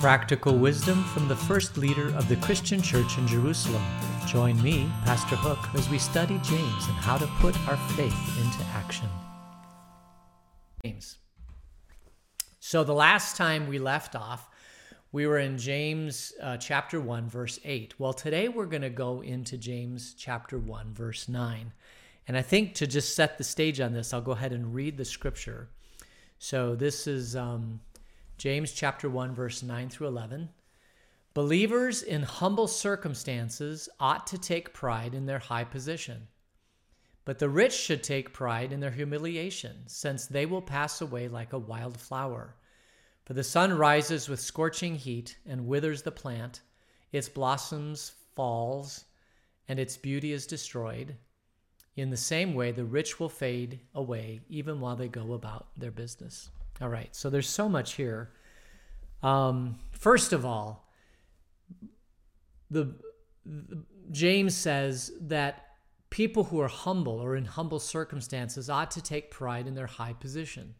Practical wisdom from the first leader of the Christian church in Jerusalem. Join me, Pastor Hook, as we study James and how to put our faith into action. James. So, the last time we left off, we were in James uh, chapter 1, verse 8. Well, today we're going to go into James chapter 1, verse 9. And I think to just set the stage on this, I'll go ahead and read the scripture. So, this is um, James chapter 1 verse 9 through 11. Believers in humble circumstances ought to take pride in their high position. But the rich should take pride in their humiliation, since they will pass away like a wild flower. For the sun rises with scorching heat and withers the plant, its blossoms falls, and its beauty is destroyed. In the same way, the rich will fade away even while they go about their business. All right, so there's so much here. Um, first of all, the, the James says that people who are humble or in humble circumstances ought to take pride in their high position.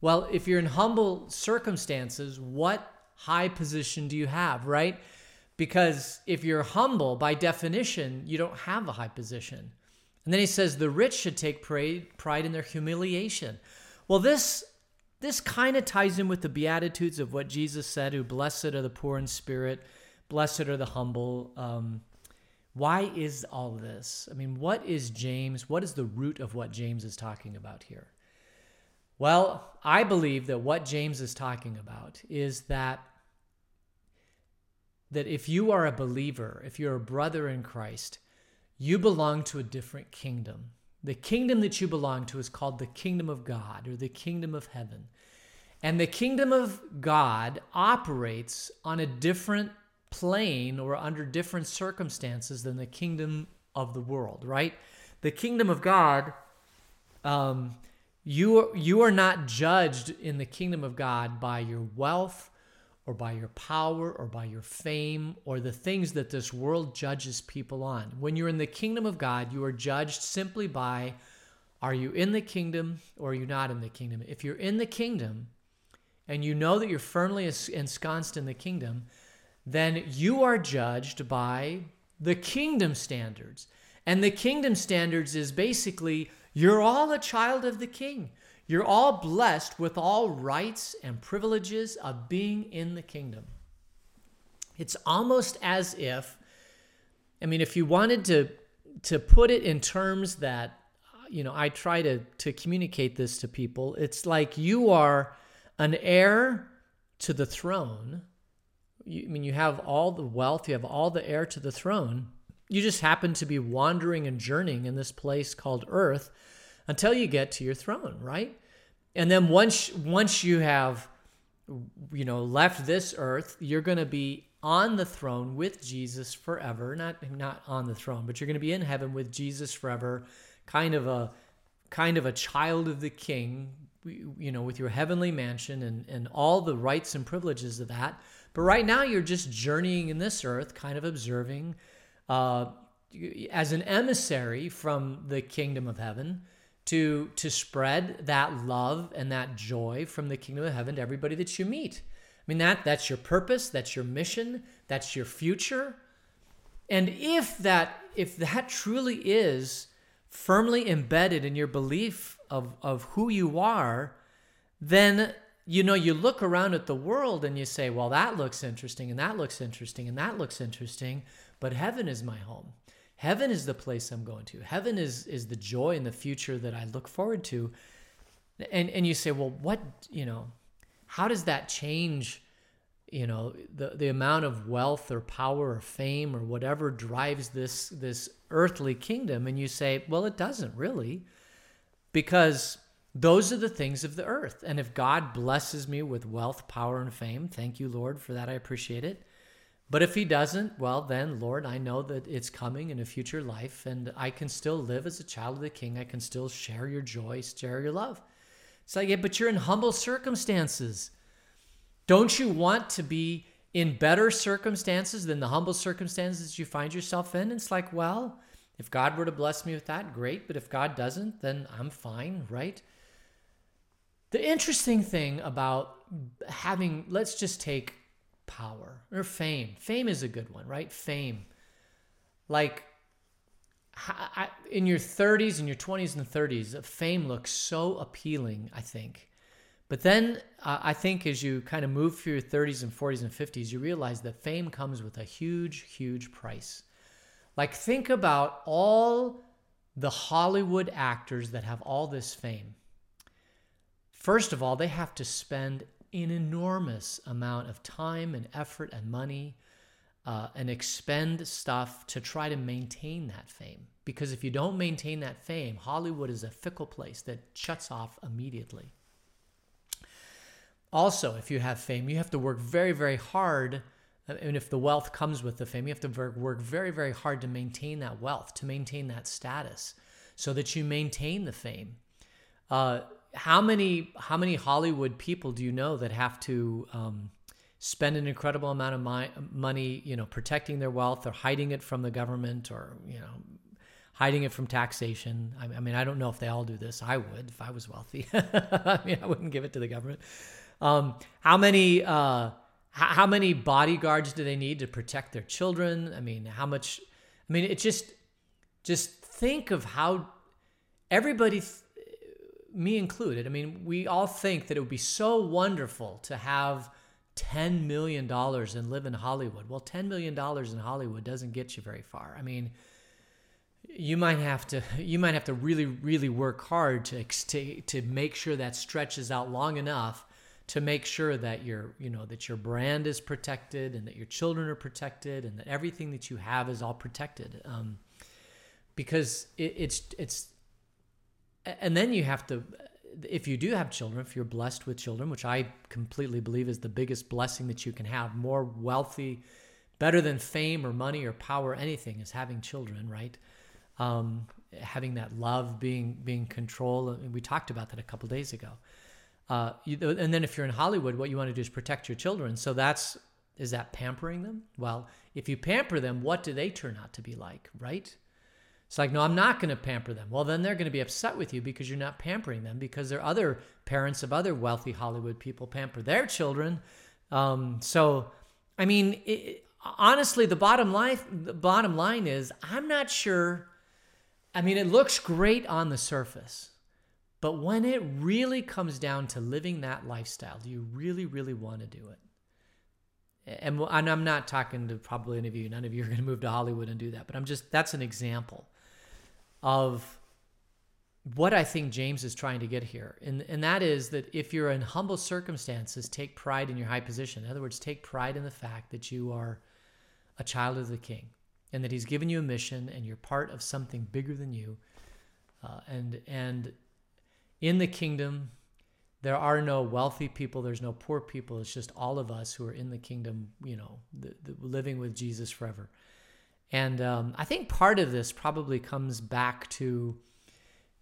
Well, if you're in humble circumstances, what high position do you have, right? Because if you're humble, by definition, you don't have a high position. And then he says the rich should take pride, pride in their humiliation. Well, this this kind of ties in with the Beatitudes of what Jesus said, who blessed are the poor in spirit, blessed are the humble. Um, why is all this? I mean, what is James? What is the root of what James is talking about here? Well, I believe that what James is talking about is that that if you are a believer, if you're a brother in Christ, you belong to a different kingdom. The kingdom that you belong to is called the kingdom of God or the kingdom of heaven. And the kingdom of God operates on a different plane or under different circumstances than the kingdom of the world, right? The kingdom of God, um, you, you are not judged in the kingdom of God by your wealth or by your power or by your fame or the things that this world judges people on. When you're in the kingdom of God, you are judged simply by are you in the kingdom or are you not in the kingdom? If you're in the kingdom and you know that you're firmly ensconced in the kingdom, then you are judged by the kingdom standards. And the kingdom standards is basically you're all a child of the king. You're all blessed with all rights and privileges of being in the kingdom. It's almost as if, I mean, if you wanted to to put it in terms that, you know, I try to to communicate this to people. It's like you are an heir to the throne. You, I mean, you have all the wealth, you have all the heir to the throne. You just happen to be wandering and journeying in this place called earth until you get to your throne, right? And then once once you have you know left this earth, you're going to be on the throne with Jesus forever. Not not on the throne, but you're going to be in heaven with Jesus forever, kind of a kind of a child of the king, you know, with your heavenly mansion and and all the rights and privileges of that. But right now you're just journeying in this earth, kind of observing uh, as an emissary from the kingdom of heaven to to spread that love and that joy from the kingdom of heaven to everybody that you meet. I mean that that's your purpose, that's your mission, that's your future. And if that if that truly is firmly embedded in your belief of of who you are, then you know you look around at the world and you say, well that looks interesting and that looks interesting and that looks interesting, but heaven is my home. Heaven is the place I'm going to. Heaven is is the joy and the future that I look forward to. And and you say, well, what you know, how does that change? You know, the the amount of wealth or power or fame or whatever drives this this earthly kingdom. And you say, well, it doesn't really, because those are the things of the earth. And if God blesses me with wealth, power, and fame, thank you, Lord, for that. I appreciate it. But if he doesn't, well, then, Lord, I know that it's coming in a future life, and I can still live as a child of the King. I can still share your joy, share your love. It's like, yeah, but you're in humble circumstances. Don't you want to be in better circumstances than the humble circumstances you find yourself in? It's like, well, if God were to bless me with that, great. But if God doesn't, then I'm fine, right? The interesting thing about having, let's just take power or fame. Fame is a good one, right? Fame. Like in your 30s and your 20s and 30s, fame looks so appealing, I think. But then uh, I think as you kind of move through your 30s and 40s and 50s, you realize that fame comes with a huge, huge price. Like, think about all the Hollywood actors that have all this fame. First of all, they have to spend an enormous amount of time and effort and money uh, and expend stuff to try to maintain that fame. Because if you don't maintain that fame, Hollywood is a fickle place that shuts off immediately. Also, if you have fame, you have to work very, very hard. And if the wealth comes with the fame, you have to work very, very hard to maintain that wealth, to maintain that status, so that you maintain the fame. Uh, how many how many Hollywood people do you know that have to um, spend an incredible amount of my, money, you know, protecting their wealth or hiding it from the government or you know, hiding it from taxation? I, I mean, I don't know if they all do this. I would if I was wealthy. I mean, I wouldn't give it to the government. Um, how many uh, how many bodyguards do they need to protect their children? I mean, how much? I mean, it just just think of how everybody me included, I mean, we all think that it would be so wonderful to have $10 million and live in Hollywood. Well, $10 million in Hollywood doesn't get you very far. I mean, you might have to you might have to really really work hard to to to make sure that stretches out long enough to make sure that your you know that your brand is protected and that your children are protected and that everything that you have is all protected um, because it, it's it's and then you have to if you do have children if you're blessed with children which i completely believe is the biggest blessing that you can have more wealthy better than fame or money or power or anything is having children right? Um, having that love being being control we talked about that a couple days ago. Uh, you, and then if you're in hollywood what you want to do is protect your children. So that's is that pampering them? Well if you pamper them what do they turn out to be like right it's like, no, I'm not going to pamper them. Well, then they're going to be upset with you because you're not pampering them because there are other parents of other wealthy Hollywood people pamper their children. Um, so, I mean, it, honestly, the bottom line, the bottom line is, I'm not sure. I mean, it looks great on the surface, but when it really comes down to living that lifestyle, do you really, really want to do it? And, and I'm not talking to probably any of you. None of you are going to move to Hollywood and do that, but I'm just that's an example of what I think James is trying to get here. And, and that is that if you're in humble circumstances, take pride in your high position. In other words, take pride in the fact that you are a child of the king and that he's given you a mission and you're part of something bigger than you. Uh, and, and in the kingdom, there are no wealthy people, there's no poor people. It's just all of us who are in the kingdom, you know, the, the, living with Jesus forever. And um, I think part of this probably comes back to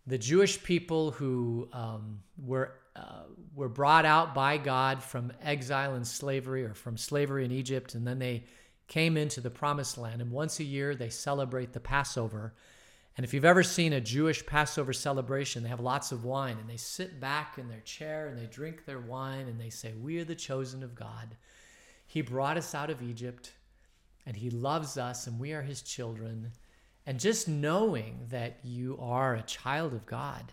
the Jewish people who um, were uh, were brought out by God from exile and slavery, or from slavery in Egypt, and then they came into the Promised Land. And once a year, they celebrate the Passover. And if you've ever seen a Jewish Passover celebration, they have lots of wine, and they sit back in their chair and they drink their wine, and they say, "We are the chosen of God. He brought us out of Egypt." And He loves us and we are His children. And just knowing that you are a child of God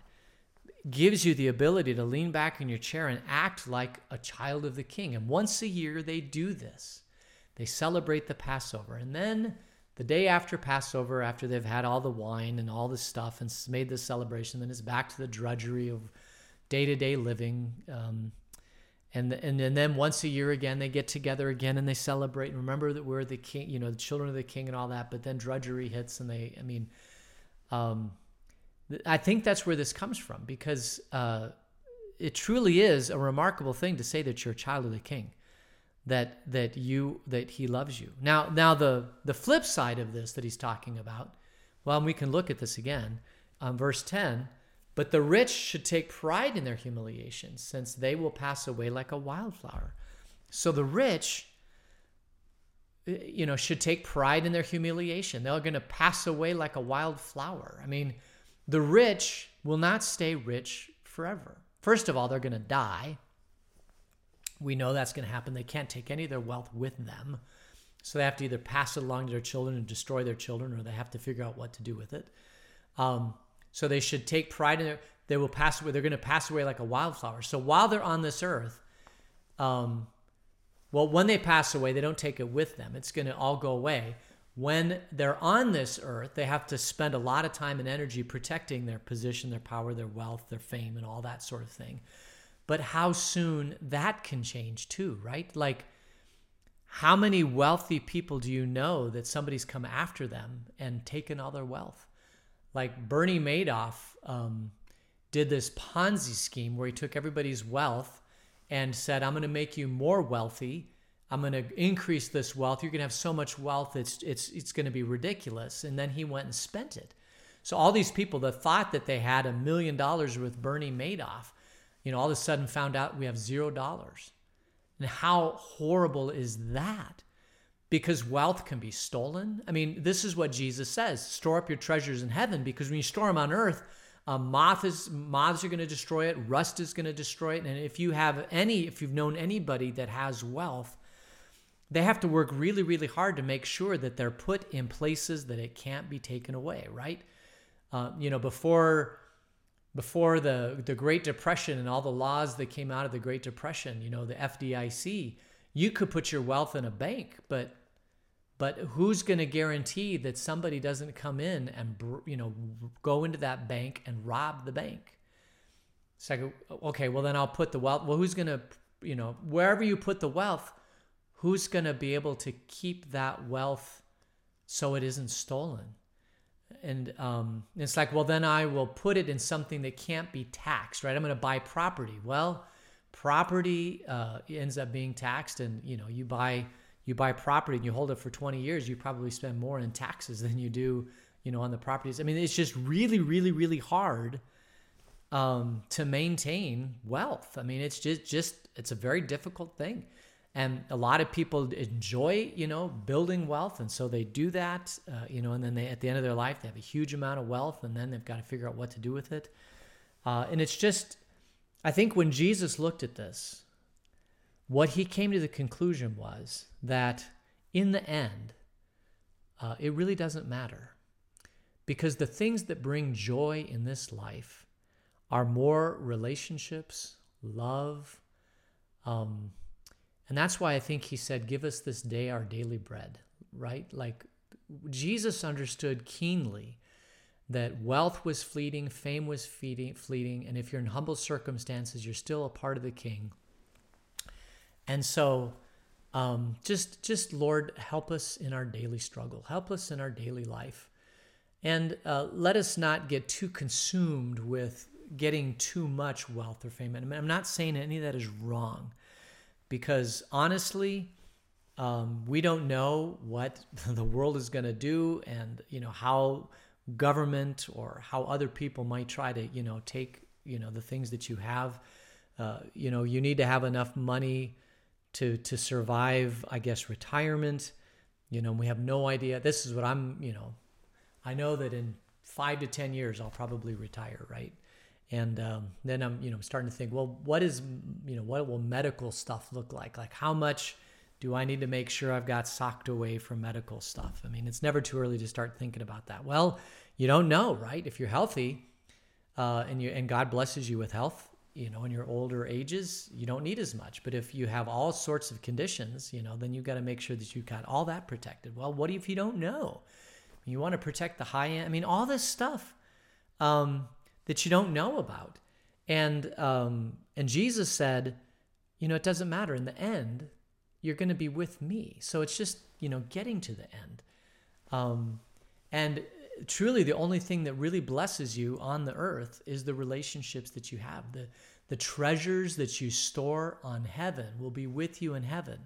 gives you the ability to lean back in your chair and act like a child of the King. And once a year, they do this. They celebrate the Passover. And then the day after Passover, after they've had all the wine and all the stuff and made this celebration, then it's back to the drudgery of day to day living. Um, and and and then once a year again they get together again and they celebrate and remember that we're the king you know the children of the king and all that but then drudgery hits and they i mean um i think that's where this comes from because uh it truly is a remarkable thing to say that you're a child of the king that that you that he loves you. Now now the the flip side of this that he's talking about well we can look at this again um, verse 10 but the rich should take pride in their humiliation, since they will pass away like a wildflower. So the rich, eh, you know, should take pride in their humiliation. They're going to pass away like a wildflower. I mean, the rich will not stay rich forever. First of all, they're going to die. We know that's going to happen. They can't take any of their wealth with them. So they have to either pass it along to their children and destroy their children, or they have to figure out what to do with it. Um, so they should take pride in it. They will pass away. They're going to pass away like a wildflower. So while they're on this earth, um, well, when they pass away, they don't take it with them. It's going to all go away. When they're on this earth, they have to spend a lot of time and energy protecting their position, their power, their wealth, their fame, and all that sort of thing. But how soon that can change too, right? Like, how many wealthy people do you know that somebody's come after them and taken all their wealth? Like Bernie Madoff um, did this Ponzi scheme where he took everybody's wealth and said, I'm going to make you more wealthy. I'm going to increase this wealth. You're going to have so much wealth, it's, it's, it's going to be ridiculous. And then he went and spent it. So all these people that thought that they had a million dollars with Bernie Madoff, you know, all of a sudden found out we have zero dollars. And how horrible is that? Because wealth can be stolen. I mean, this is what Jesus says store up your treasures in heaven because when you store them on earth, uh, moth is moths are going to destroy it. Rust is going to destroy it. And if you have any, if you've known anybody that has wealth, they have to work really, really hard to make sure that they're put in places that it can't be taken away. Right? Uh, you know, before before the the Great Depression and all the laws that came out of the Great Depression, you know, the FDIC, you could put your wealth in a bank, but but who's going to guarantee that somebody doesn't come in and you know go into that bank and rob the bank? It's like okay, well then I'll put the wealth. Well, who's going to you know wherever you put the wealth, who's going to be able to keep that wealth so it isn't stolen? And um, it's like, well, then I will put it in something that can't be taxed, right? I'm going to buy property. Well, property uh, ends up being taxed, and you know, you buy you buy property and you hold it for 20 years, you probably spend more in taxes than you do, you know, on the properties. I mean, it's just really, really, really hard um, to maintain wealth. I mean, it's just, just, it's a very difficult thing. And a lot of people enjoy, you know, building wealth. And so they do that, uh, you know, and then they, at the end of their life, they have a huge amount of wealth and then they've got to figure out what to do with it. Uh, and it's just, I think when Jesus looked at this, what he came to the conclusion was that in the end, uh, it really doesn't matter. Because the things that bring joy in this life are more relationships, love. Um, and that's why I think he said, Give us this day our daily bread, right? Like Jesus understood keenly that wealth was fleeting, fame was fleeting, and if you're in humble circumstances, you're still a part of the king. And so, um, just just Lord, help us in our daily struggle. Help us in our daily life, and uh, let us not get too consumed with getting too much wealth or fame. And I'm not saying any of that is wrong, because honestly, um, we don't know what the world is going to do, and you know how government or how other people might try to you know take you know the things that you have. Uh, you know, you need to have enough money to to survive, I guess, retirement. You know, we have no idea. This is what I'm, you know, I know that in five to ten years I'll probably retire, right? And um, then I'm, you know, starting to think, well, what is, you know, what will medical stuff look like? Like, how much do I need to make sure I've got socked away from medical stuff? I mean, it's never too early to start thinking about that. Well, you don't know, right? If you're healthy, uh, and you and God blesses you with health, you know, in your older ages, you don't need as much. But if you have all sorts of conditions, you know, then you've got to make sure that you've got all that protected. Well, what if you don't know? You want to protect the high end. I mean, all this stuff um, that you don't know about. And um, and Jesus said, you know, it doesn't matter. In the end, you're going to be with me. So it's just you know getting to the end. Um, and truly the only thing that really blesses you on the earth is the relationships that you have. The, the treasures that you store on heaven will be with you in heaven.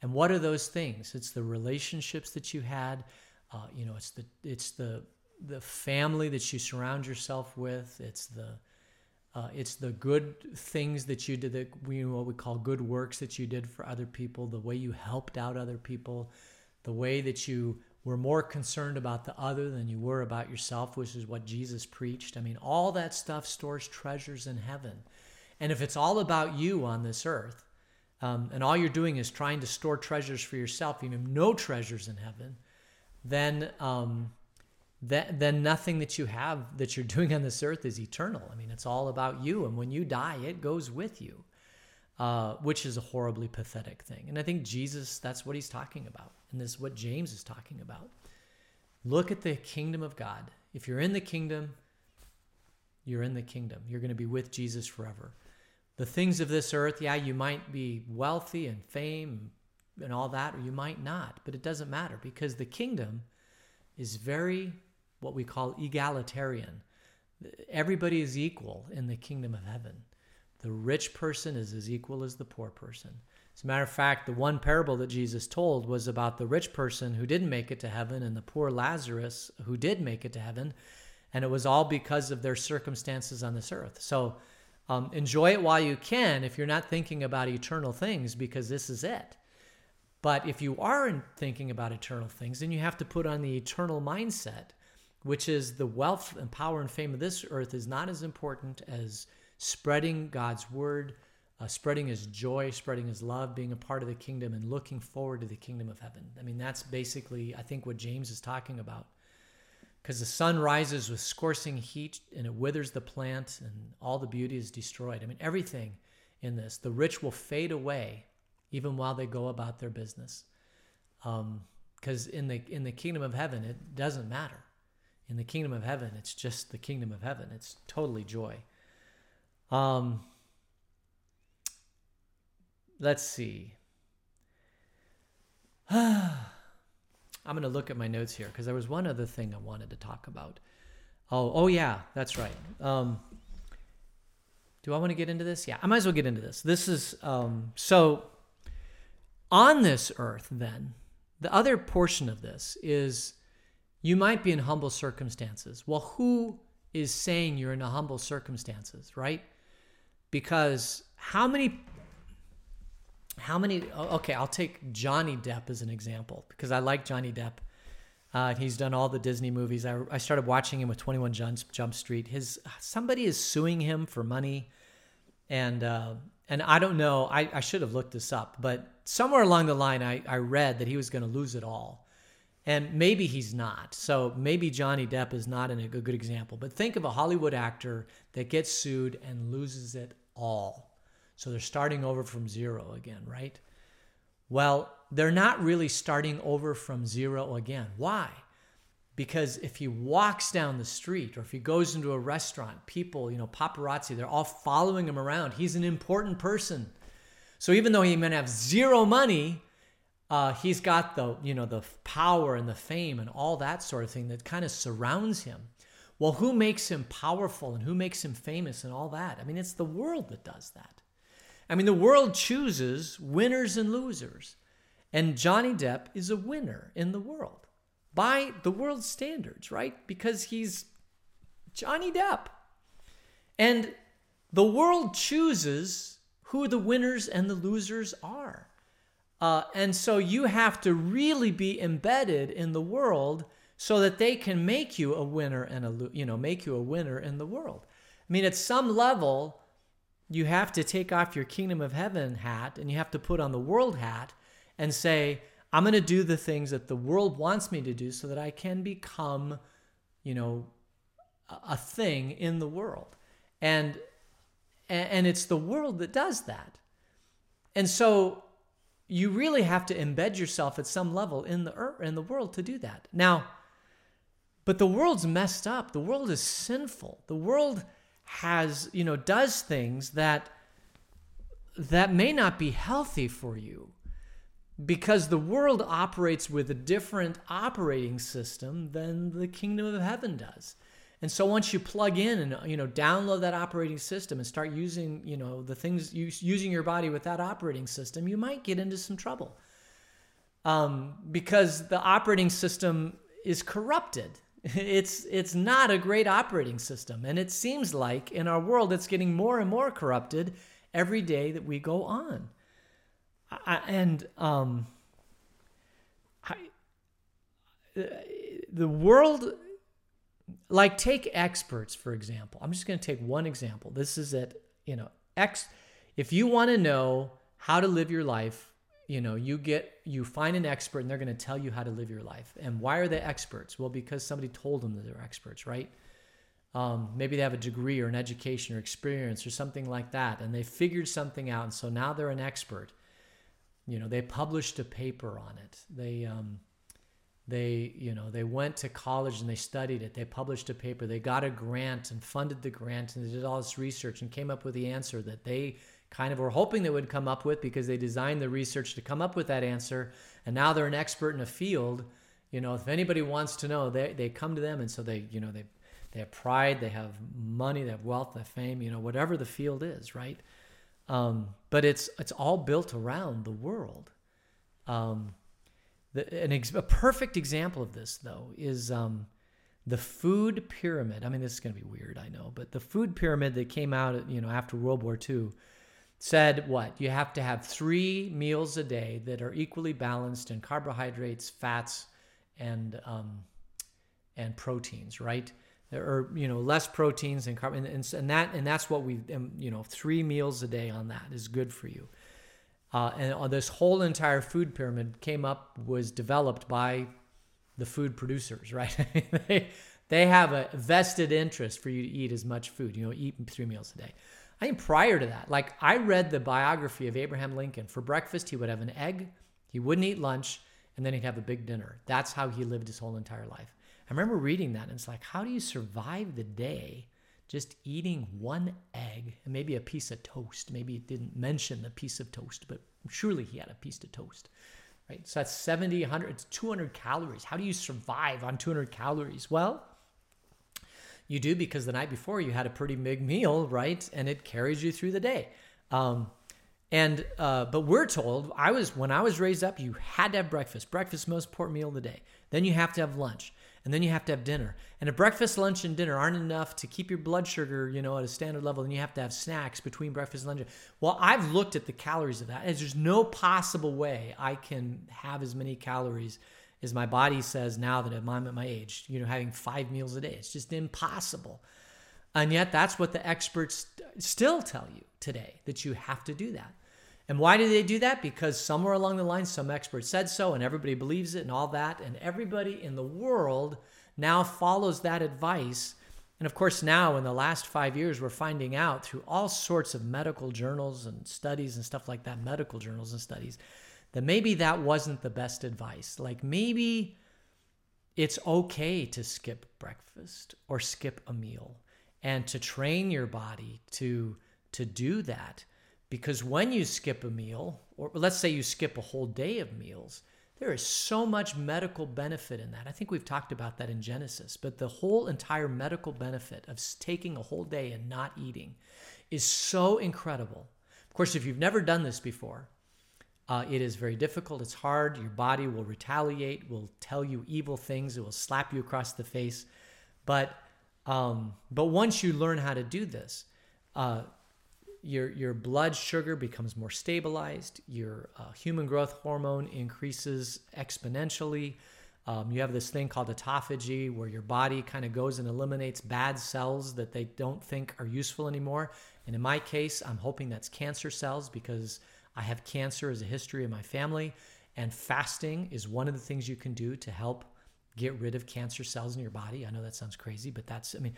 And what are those things? It's the relationships that you had. Uh, you know, it's the it's the the family that you surround yourself with. It's the uh, it's the good things that you did that we what we call good works that you did for other people. The way you helped out other people, the way that you were more concerned about the other than you were about yourself, which is what Jesus preached. I mean, all that stuff stores treasures in heaven. And if it's all about you on this earth, um, and all you're doing is trying to store treasures for yourself, you have no treasures in heaven, then um, that, then nothing that you have that you're doing on this earth is eternal. I mean, it's all about you, and when you die, it goes with you, uh, which is a horribly pathetic thing. And I think Jesus, that's what he's talking about, and this is what James is talking about. Look at the kingdom of God. If you're in the kingdom, you're in the kingdom. You're going to be with Jesus forever. The things of this earth, yeah, you might be wealthy and fame and all that, or you might not, but it doesn't matter because the kingdom is very what we call egalitarian. Everybody is equal in the kingdom of heaven. The rich person is as equal as the poor person. As a matter of fact, the one parable that Jesus told was about the rich person who didn't make it to heaven and the poor Lazarus who did make it to heaven. And it was all because of their circumstances on this earth. So um, enjoy it while you can if you're not thinking about eternal things because this is it. But if you are thinking about eternal things, then you have to put on the eternal mindset, which is the wealth and power and fame of this earth is not as important as spreading God's word, uh, spreading his joy, spreading his love, being a part of the kingdom, and looking forward to the kingdom of heaven. I mean, that's basically, I think, what James is talking about. Because the sun rises with scorching heat and it withers the plant, and all the beauty is destroyed. I mean, everything in this. The rich will fade away even while they go about their business. Because um, in the in the kingdom of heaven, it doesn't matter. In the kingdom of heaven, it's just the kingdom of heaven. It's totally joy. Um, let's see. I'm going to look at my notes here because there was one other thing I wanted to talk about. Oh, oh yeah, that's right. Um, do I want to get into this? Yeah, I might as well get into this. This is um, so on this earth, then, the other portion of this is you might be in humble circumstances. Well, who is saying you're in a humble circumstances, right? Because how many how many okay i'll take johnny depp as an example because i like johnny depp uh, he's done all the disney movies I, I started watching him with 21 jump, jump street his somebody is suing him for money and uh, and I don't know, I, I should have looked this up, but somewhere along the line, I, I read that he was going to lose it all. And maybe he's not. So maybe Johnny Depp is not a good example. But think of a Hollywood actor that gets sued and loses it all. So they're starting over from zero again, right? Well, they're not really starting over from zero again. Why? because if he walks down the street or if he goes into a restaurant, people, you know, paparazzi, they're all following him around. He's an important person. So even though he may have zero money, uh, he's got the, you know, the power and the fame and all that sort of thing that kind of surrounds him. Well, who makes him powerful and who makes him famous and all that? I mean, it's the world that does that. I mean, the world chooses winners and losers. And Johnny Depp is a winner in the world by the world's standards, right? Because he's Johnny Depp. And the world chooses who the winners and the losers are. Uh, and so you have to really be embedded in the world so that they can make you a winner and a you know make you a winner in the world. I mean, at some level, you have to take off your kingdom of heaven hat and you have to put on the world hat and say, I'm going to do the things that the world wants me to do so that I can become, you know, a thing in the world. And and it's the world that does that. And so you really have to embed yourself at some level in the in the world to do that. Now, but the world's messed up. The world is sinful. The world has, you know, does things that that may not be healthy for you because the world operates with a different operating system than the kingdom of heaven does. And so once you plug in and you know download that operating system and start using you know the things using your body with that operating system, you might get into some trouble um, because the operating system is corrupted. It's it's not a great operating system, and it seems like in our world it's getting more and more corrupted every day that we go on. I, and um, I, the world, like take experts for example. I'm just going to take one example. This is it. You know, X. If you want to know how to live your life. You know, you get you find an expert and they're going to tell you how to live your life. And why are they experts? Well, because somebody told them that they're experts, right? Um, maybe they have a degree or an education or experience or something like that, and they figured something out, and so now they're an expert. You know, they published a paper on it. They um, they you know they went to college and they studied it. They published a paper. They got a grant and funded the grant and they did all this research and came up with the answer that they kind of were hoping they would come up with because they designed the research to come up with that answer. And now they're an expert in a field. You know if anybody wants to know they, they come to them and so they you know they they have pride they have money they have wealth they have fame you know whatever the field is right? Um, but it's it's all built around the world. Um, the, an ex- a perfect example of this, though, is um, the food pyramid. I mean, this is going to be weird, I know, but the food pyramid that came out, you know, after World War II said what? You have to have three meals a day that are equally balanced in carbohydrates, fats, and um, and proteins, right? There are you know less proteins and carb, and, and, and that and that's what we um, you know three meals a day on that is good for you. Uh, and this whole entire food pyramid came up, was developed by the food producers, right? they, they have a vested interest for you to eat as much food, you know, eat three meals a day. I think prior to that, like I read the biography of Abraham Lincoln. For breakfast, he would have an egg, he wouldn't eat lunch, and then he'd have a big dinner. That's how he lived his whole entire life. I remember reading that, and it's like, how do you survive the day just eating one egg and maybe a piece of toast. Maybe it didn't mention the piece of toast, but surely he had a piece of toast. Right? So that's 70, 100, it's 200 calories. How do you survive on 200 calories? Well, you do because the night before you had a pretty big meal, right? And it carries you through the day. Um, and uh, but we're told I was when I was raised up, you had to have breakfast. Breakfast most important meal of the day. Then you have to have lunch and then you have to have dinner. And if breakfast, lunch, and dinner aren't enough to keep your blood sugar, you know, at a standard level, then you have to have snacks between breakfast and lunch. Well, I've looked at the calories of that. there's no possible way I can have as many calories as my body says now that I'm at my age, you know, having five meals a day. It's just impossible. And yet that's what the experts still tell you today that you have to do that. And why do they do that? Because somewhere along the line, some expert said so, and everybody believes it and all that. And everybody in the world now follows that advice. And of course, now in the last five years, we're finding out through all sorts of medical journals and studies and stuff like that, medical journals and studies, that maybe that wasn't the best advice. Like maybe it's okay to skip breakfast or skip a meal and to train your body to to do that because when you skip a meal, or let's say you skip a whole day of meals, there is so much medical benefit in that. I think we've talked about that in Genesis, but the whole entire medical benefit of taking a whole day and not eating is so incredible. Of course, if you've never done this before, uh, it is very difficult. It's hard. Your body will retaliate, will tell you evil things, it will slap you across the face. But um, but once you learn how to do this, uh, your your blood sugar becomes more stabilized. Your uh, human growth hormone increases exponentially. Um, you have this thing called autophagy, where your body kind of goes and eliminates bad cells that they don't think are useful anymore. And in my case, I'm hoping that's cancer cells because I have cancer as a history in my family. And fasting is one of the things you can do to help get rid of cancer cells in your body. I know that sounds crazy, but that's, I mean,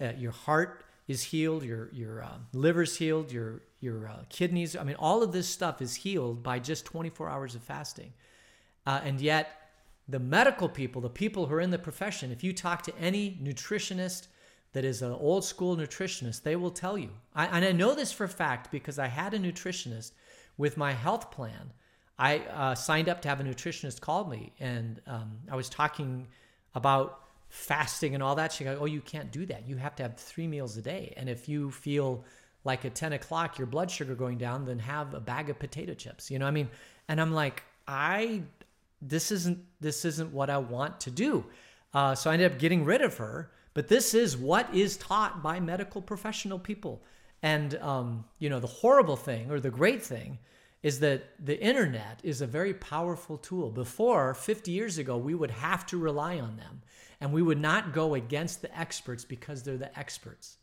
uh, your heart is healed, your your uh, liver's healed, your your uh, kidneys. I mean, all of this stuff is healed by just 24 hours of fasting. Uh, and yet, the medical people, the people who are in the profession, if you talk to any nutritionist that is an old school nutritionist, they will tell you. I, and I know this for a fact because I had a nutritionist with my health plan. I uh, signed up to have a nutritionist call me, and um, I was talking about fasting and all that. She goes, Oh, you can't do that. You have to have three meals a day. And if you feel like at 10 o'clock your blood sugar going down, then have a bag of potato chips. You know I mean? And I'm like, I this isn't this isn't what I want to do. Uh, so I ended up getting rid of her. But this is what is taught by medical professional people. And um, you know, the horrible thing or the great thing is that the internet is a very powerful tool. Before 50 years ago, we would have to rely on them and we would not go against the experts because they're the experts.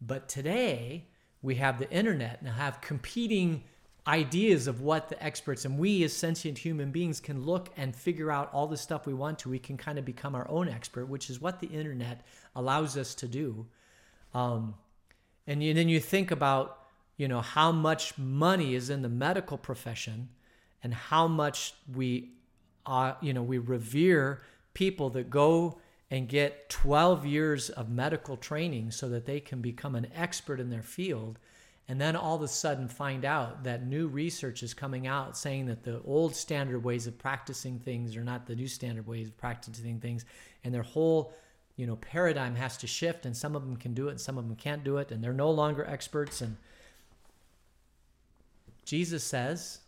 But today, we have the internet and have competing ideas of what the experts and we as sentient human beings can look and figure out all the stuff we want to. We can kind of become our own expert, which is what the internet allows us to do. Um, and you, then you think about, you know, how much money is in the medical profession and how much we, uh, you know, we revere people that go and get 12 years of medical training so that they can become an expert in their field and then all of a sudden find out that new research is coming out saying that the old standard ways of practicing things are not the new standard ways of practicing things and their whole you know paradigm has to shift and some of them can do it and some of them can't do it and they're no longer experts and Jesus says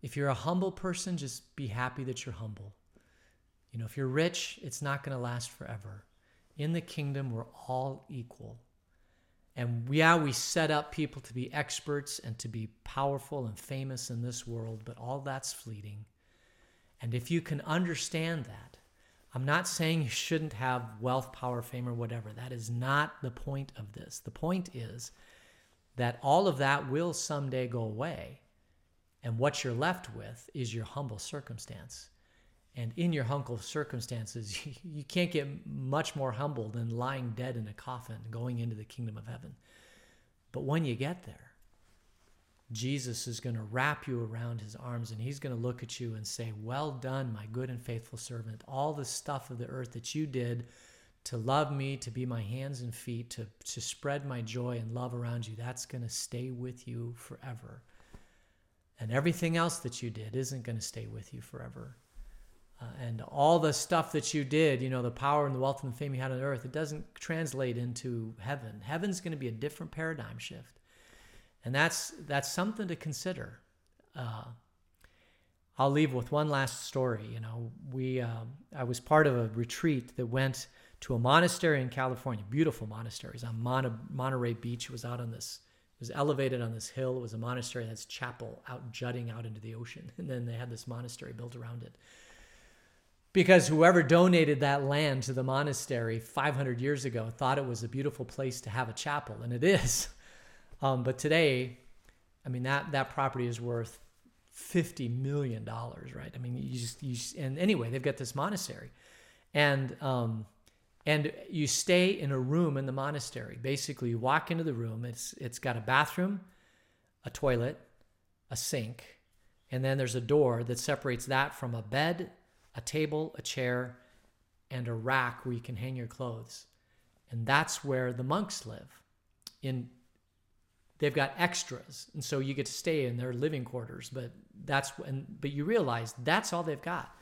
if you're a humble person just be happy that you're humble you know if you're rich it's not going to last forever in the kingdom we're all equal and yeah, we set up people to be experts and to be powerful and famous in this world, but all that's fleeting. And if you can understand that, I'm not saying you shouldn't have wealth, power, fame, or whatever. That is not the point of this. The point is that all of that will someday go away. And what you're left with is your humble circumstance. And in your humble circumstances, you can't get much more humble than lying dead in a coffin going into the kingdom of heaven. But when you get there, Jesus is going to wrap you around his arms and he's going to look at you and say, Well done, my good and faithful servant. All the stuff of the earth that you did to love me, to be my hands and feet, to, to spread my joy and love around you, that's going to stay with you forever. And everything else that you did isn't going to stay with you forever. Uh, and all the stuff that you did, you know, the power and the wealth and the fame you had on earth, it doesn't translate into heaven. Heaven's going to be a different paradigm shift, and that's that's something to consider. Uh, I'll leave with one last story. You know, we uh, I was part of a retreat that went to a monastery in California, beautiful monasteries on Mon- Monterey Beach. It was out on this, it was elevated on this hill. It was a monastery that's chapel out jutting out into the ocean, and then they had this monastery built around it because whoever donated that land to the monastery 500 years ago thought it was a beautiful place to have a chapel, and it is. Um, but today, I mean that that property is worth fifty million dollars, right? I mean, you just you just, and anyway, they've got this monastery, and um, and you stay in a room in the monastery. Basically, you walk into the room. It's it's got a bathroom, a toilet, a sink, and then there's a door that separates that from a bed a table, a chair, and a rack where you can hang your clothes. And that's where the monks live. In they've got extras, and so you get to stay in their living quarters. But that's and but you realize that's all they've got.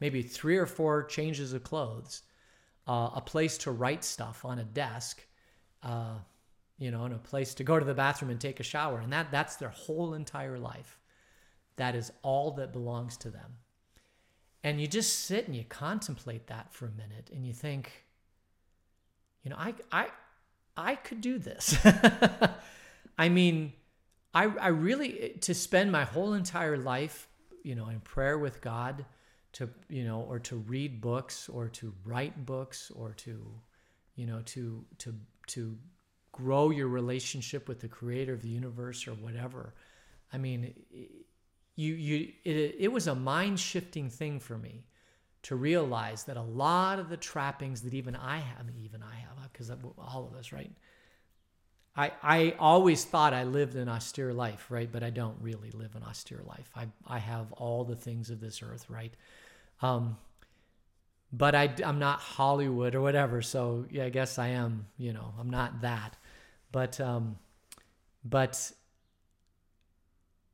Maybe three or four changes of clothes, uh, a place to write stuff on a desk, uh, you know, and a place to go to the bathroom and take a shower, and that that's their whole entire life. That is all that belongs to them. And you just sit and you contemplate that for a minute and you think, you know, I I I could do this. I mean, I I really to spend my whole entire life, you know, in prayer with God, to you know, or to read books or to write books or to, you know, to to to grow your relationship with the creator of the universe or whatever. I mean, you you it, it was a mind shifting thing for me to realize that a lot of the trappings that even I have, even I have, because all of us, right? I I always thought I lived an austere life, right? But I don't really live an austere life. I I have all the things of this earth, right? Um, but I I'm not Hollywood or whatever. So yeah, I guess I am. You know, I'm not that. But um, but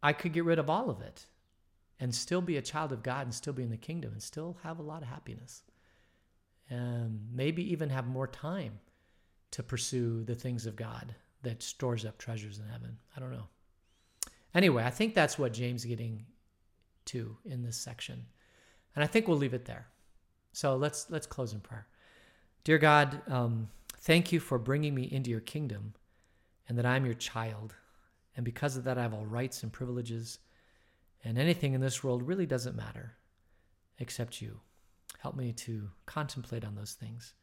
I could get rid of all of it and still be a child of God and still be in the kingdom and still have a lot of happiness. And maybe even have more time to pursue the things of God that stores up treasures in heaven. I don't know. Anyway, I think that's what James is getting to in this section. And I think we'll leave it there. So let's let's close in prayer. Dear God, um, thank you for bringing me into your kingdom and that I'm your child. And because of that, I have all rights and privileges. And anything in this world really doesn't matter except you. Help me to contemplate on those things.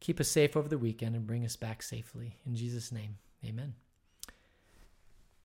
Keep us safe over the weekend and bring us back safely. In Jesus' name, amen.